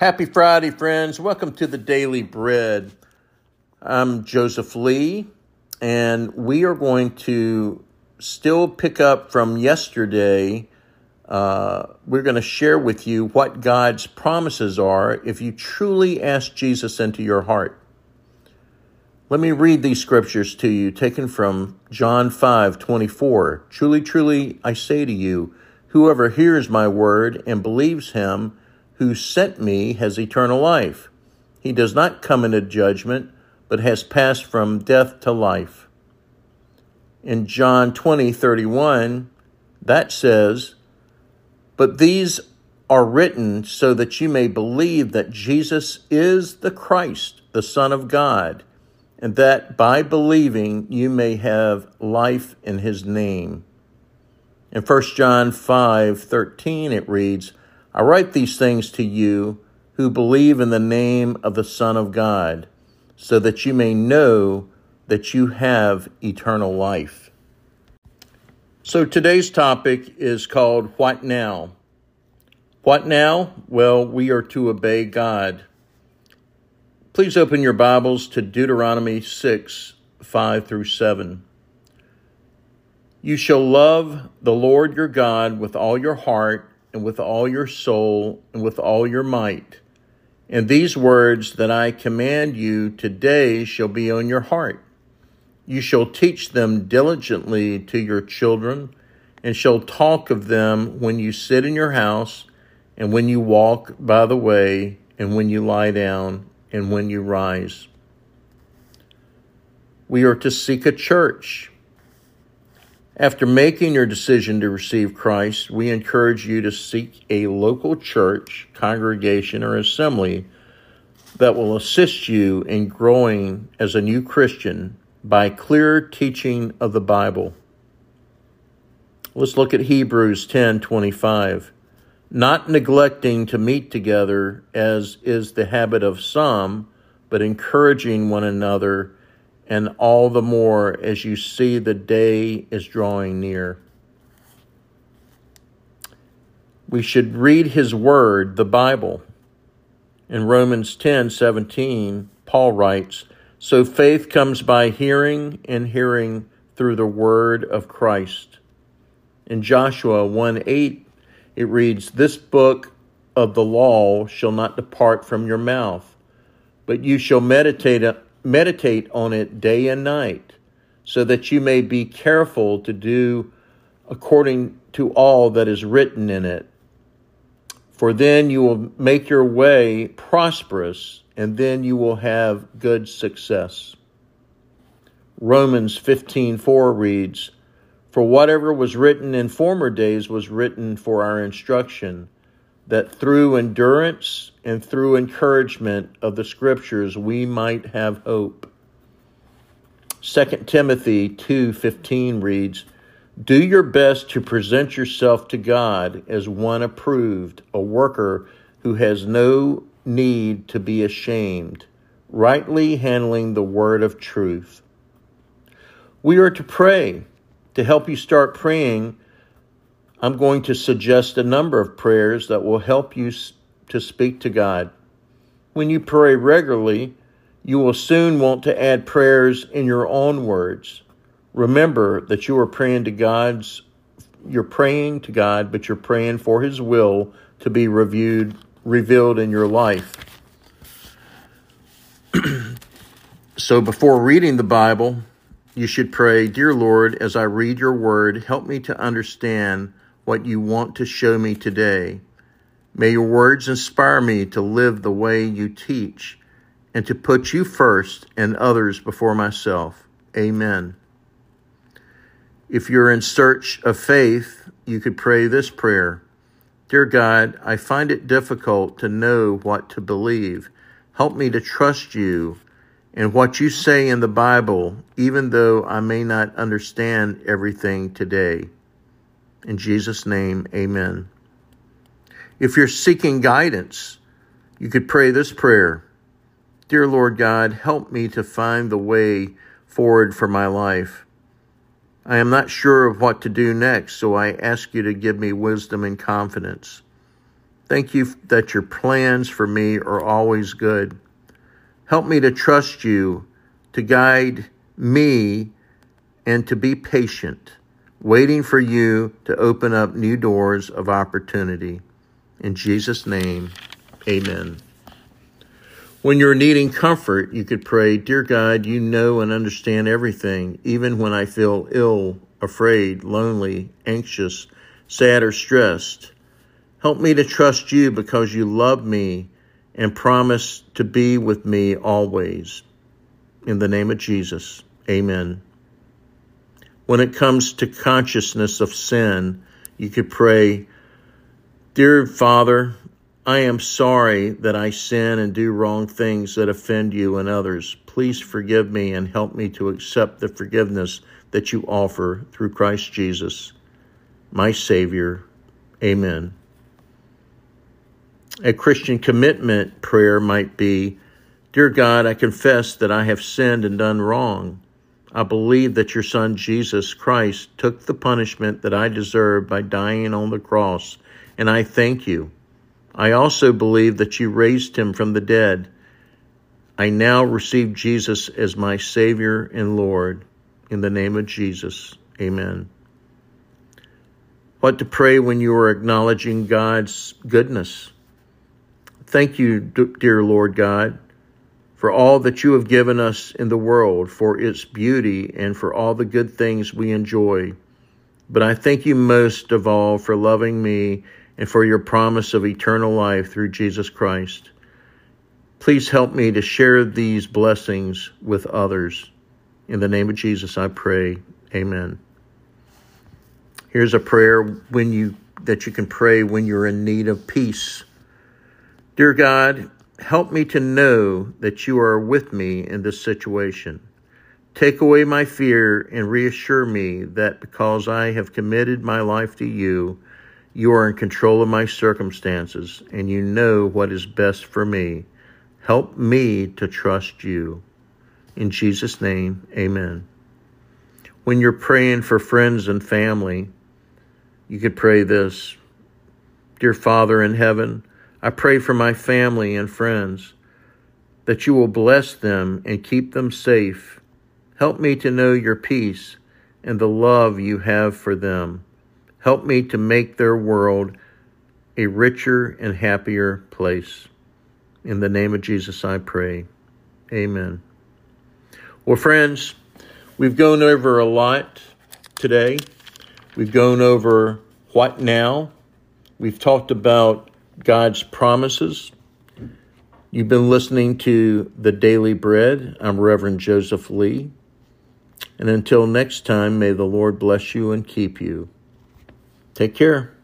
Happy Friday, friends. Welcome to the Daily Bread. I'm Joseph Lee, and we are going to still pick up from yesterday. Uh, we're going to share with you what God's promises are if you truly ask Jesus into your heart. Let me read these scriptures to you, taken from John 5 24. Truly, truly, I say to you, whoever hears my word and believes him, who sent me has eternal life. He does not come into judgment, but has passed from death to life. In John 20, 31, that says, But these are written so that you may believe that Jesus is the Christ, the Son of God, and that by believing you may have life in his name. In 1 John 5, 13, it reads, I write these things to you who believe in the name of the Son of God, so that you may know that you have eternal life. So today's topic is called What Now? What now? Well, we are to obey God. Please open your Bibles to Deuteronomy 6 5 through 7. You shall love the Lord your God with all your heart and with all your soul and with all your might. And these words that I command you today shall be on your heart. You shall teach them diligently to your children, and shall talk of them when you sit in your house, and when you walk by the way, and when you lie down, and when you rise. We are to seek a church after making your decision to receive Christ, we encourage you to seek a local church, congregation, or assembly that will assist you in growing as a new Christian by clear teaching of the Bible. Let's look at Hebrews 10:25. Not neglecting to meet together as is the habit of some, but encouraging one another and all the more as you see the day is drawing near. We should read his word, the Bible. In Romans 10 17, Paul writes, So faith comes by hearing, and hearing through the word of Christ. In Joshua 1 8, it reads, This book of the law shall not depart from your mouth, but you shall meditate meditate on it day and night, so that you may be careful to do according to all that is written in it. For then you will make your way prosperous, and then you will have good success. Romans 15:4 reads, "For whatever was written in former days was written for our instruction." That through endurance and through encouragement of the scriptures we might have hope. 2 Timothy 2:15 reads, "Do your best to present yourself to God as one approved, a worker who has no need to be ashamed, rightly handling the word of truth." We are to pray. To help you start praying, I'm going to suggest a number of prayers that will help you to speak to God. When you pray regularly, you will soon want to add prayers in your own words. Remember that you are praying to God's you're praying to God, but you're praying for his will to be reviewed revealed in your life. so before reading the Bible, you should pray, Dear Lord, as I read your word, help me to understand what you want to show me today. May your words inspire me to live the way you teach and to put you first and others before myself. Amen. If you're in search of faith, you could pray this prayer Dear God, I find it difficult to know what to believe. Help me to trust you and what you say in the Bible, even though I may not understand everything today. In Jesus' name, amen. If you're seeking guidance, you could pray this prayer Dear Lord God, help me to find the way forward for my life. I am not sure of what to do next, so I ask you to give me wisdom and confidence. Thank you that your plans for me are always good. Help me to trust you, to guide me, and to be patient, waiting for you to open up new doors of opportunity. In Jesus' name, amen. When you're needing comfort, you could pray, Dear God, you know and understand everything, even when I feel ill, afraid, lonely, anxious, sad, or stressed. Help me to trust you because you love me and promise to be with me always. In the name of Jesus, amen. When it comes to consciousness of sin, you could pray, Dear Father, I am sorry that I sin and do wrong things that offend you and others. Please forgive me and help me to accept the forgiveness that you offer through Christ Jesus, my Savior. Amen. A Christian commitment prayer might be Dear God, I confess that I have sinned and done wrong. I believe that your Son Jesus Christ took the punishment that I deserved by dying on the cross, and I thank you. I also believe that you raised him from the dead. I now receive Jesus as my Savior and Lord. In the name of Jesus, amen. What to pray when you are acknowledging God's goodness? Thank you, dear Lord God, for all that you have given us in the world, for its beauty, and for all the good things we enjoy. But I thank you most of all for loving me and for your promise of eternal life through Jesus Christ. Please help me to share these blessings with others. In the name of Jesus, I pray. Amen. Here's a prayer when you that you can pray when you're in need of peace. Dear God, help me to know that you are with me in this situation. Take away my fear and reassure me that because I have committed my life to you, you are in control of my circumstances and you know what is best for me. Help me to trust you. In Jesus' name, amen. When you're praying for friends and family, you could pray this Dear Father in heaven, I pray for my family and friends that you will bless them and keep them safe. Help me to know your peace and the love you have for them. Help me to make their world a richer and happier place. In the name of Jesus, I pray. Amen. Well, friends, we've gone over a lot today. We've gone over what now. We've talked about God's promises. You've been listening to The Daily Bread. I'm Reverend Joseph Lee. And until next time, may the Lord bless you and keep you. Take care.